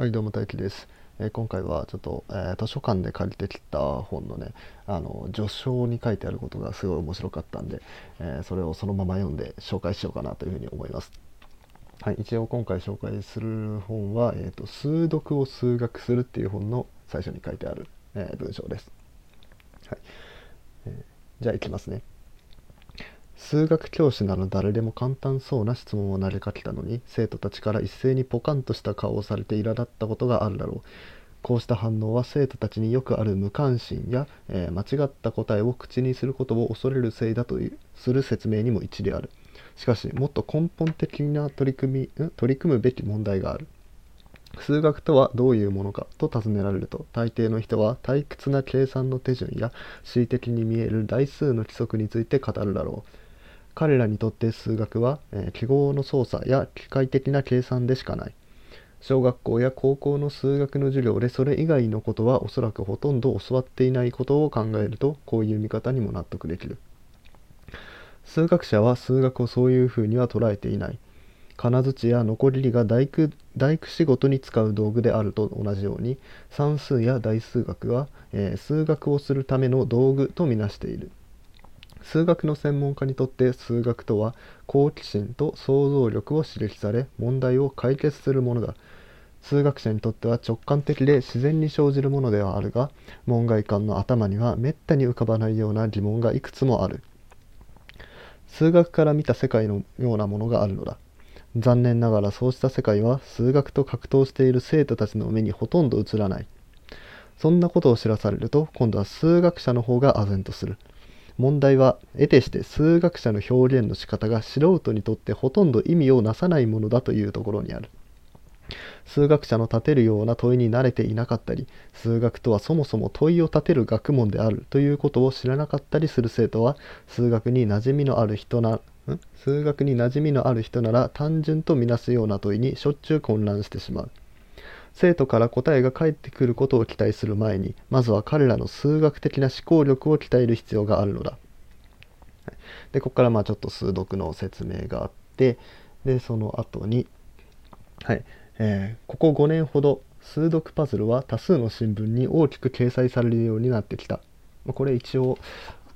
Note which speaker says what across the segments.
Speaker 1: はい、どうも大輝です。えー今回はちょっと、えー図書館で借りてきた本のね、あの序章に書いてあることがすごい面白かったんで、えーそれをそのまま読んで紹介しようかなというふうに思います。はい、一応今回紹介する本は、えーと数読を数学するっていう本の最初に書いてある、え文章です。はいえーじゃあいきますね。数学教師なら誰でも簡単そうな質問を投げかけたのに生徒たちから一斉にポカンとした顔をされて苛立ったことがあるだろう。こうした反応は生徒たちによくある無関心や、えー間違った答えを口にすることを恐れるせいだというする説明にも一理ある。しかしもっと根本的な取り組み取り組むべき問題がある。数学とはどういうものかと尋ねられると大抵の人は退屈な計算の手順や恣意的に見える代数の規則について語るだろう。彼らにとって数学は、えー記号の操作や機械的な計算でしかない。小学校や高校の数学の授業でそれ以外のことはおそらくほとんど教わっていないことを考えるとこういう見方にも納得できる。数学者は数学をそういうふうには捉えていない。金槌やノコギリが大工大工仕事に使う道具であると同じように算数や大数学は、えー数学をするための道具とみなしている。数学の専門家にとって数学とは好奇心と想像力を刺激され問題を解決するものだ。数学者にとっては直感的で自然に生じるものではあるが門外漢の頭にはめったに浮かばないような疑問がいくつもある。数学から見た世界のようなものがあるのだ。残念ながらそうした世界は数学と格闘している生徒たちの目にほとんど映らない。そんなことを知らされると今度は数学者の方が唖然とする。問題は得てして数学者の表現の仕方が素人にとってほとんど意味をなさないものだというところにある。数学者の立てるような問いに慣れていなかったり数学とはそもそも問いを立てる学問であるということを知らなかったりする生徒は数学に馴染みのある人なん？数学に馴染みのある人なら単純とみなすような問いにしょっちゅう混乱してしまう。生徒から答えが返ってくることを期待する前にまずは彼らの数学的な思考力を鍛える必要があるのだ。でここからまあちょっと数読の説明があってでその後にはい、えーここ5年ほど数読パズルは多数の新聞に大きく掲載されるようになってきた。これ一応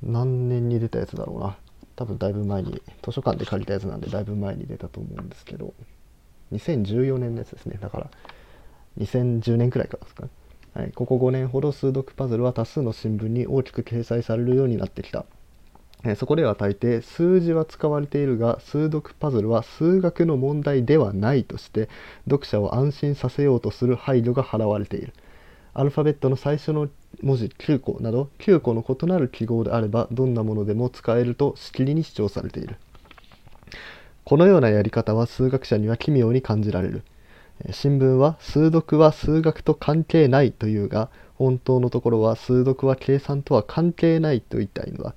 Speaker 1: 何年に出たやつだろうな。多分だいぶ前に図書館で借りたやつなんでだいぶ前に出たと思うんですけど。2014年のやつですね。だから2010年くらいからですかね、はい、ここ5年ほど数読パズルは多数の新聞に大きく掲載されるようになってきた。えーそこでは大抵数字は使われているが数読パズルは数学の問題ではないとして読者を安心させようとする配慮が払われている。アルファベットの最初の文字9個など9個の異なる記号であればどんなものでも使えるとしきりに主張されている。このようなやり方は数学者には奇妙に感じられる。新聞は数読は数学と関係ないというが本当のところは数読は計算とは関係ないと言いたいのだ。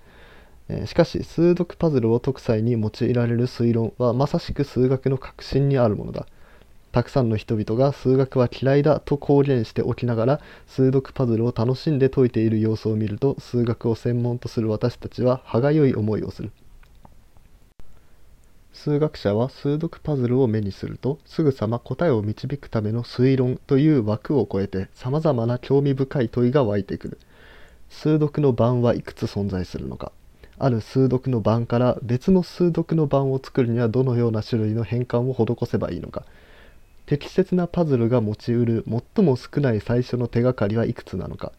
Speaker 1: しかし数読パズルを解く際に用いられる推論はまさしく数学の核心にあるものだ。たくさんの人々が数学は嫌いだと公言しておきながら数読パズルを楽しんで解いている様子を見ると数学を専門とする私たちは歯がゆい思いをする。数学者は数読パズルを目にするとすぐさま答えを導くための推論という枠を超えてさまざまな興味深い問いが湧いてくる。数読の盤はいくつ存在するのか。ある数読の盤から別の数読の盤を作るにはどのような種類の変換を施せばいいのか。適切なパズルが持ちうる最も少ない最初の手がかりはいくつなのか。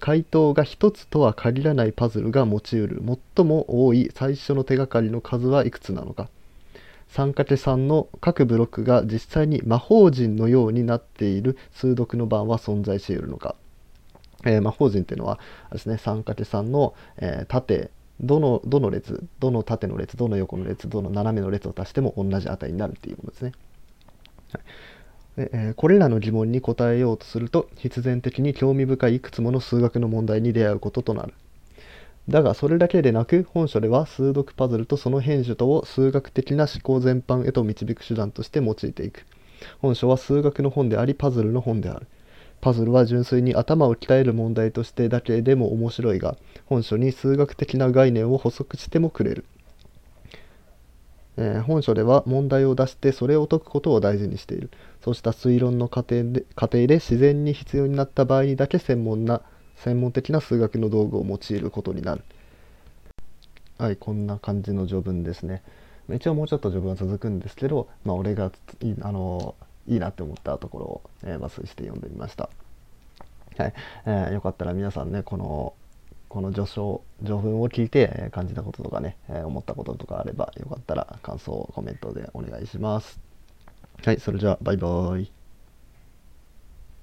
Speaker 1: 回答が1つとは限らないパズルが持ちうる最も多い最初の手がかりの数はいくつなのか。3×3 の各ブロックが実際に魔法陣のようになっている数読の盤は存在し得るのかえー魔法陣っていうのはですね 3×3 の、えー縦どのどの列どの縦の列どの横の列どの斜めの列を足しても同じ値になるっていうものですね。はいでえーこれらの疑問に答えようとすると必然的に興味深いいくつもの数学の問題に出会うこととなる。だがそれだけでなく本書では数読パズルとその変種とを数学的な思考全般へと導く手段として用いていく。本書は数学の本でありパズルの本である。パズルは純粋に頭を鍛える問題としてだけでも面白いが本書に数学的な概念を補足してもくれるえー本書では問題を出してそれを解くことを大事にしているそうした推論の過程で過程で自然に必要になった場合にだけ専門な専門的な数学の道具を用いることになる。はいこんな感じの序文ですね。一応もうちょっと序文は続くんですけど、まあ、俺がいいあのいいなって思ったところを、えー抜粋して読んでみました。はい、えーよかったら皆さんねこのこの序章序文を聞いてえー感じたこととかね、えー思ったこととかあればよかったら感想をコメントでお願いします。はいそれじゃあバイバーイ。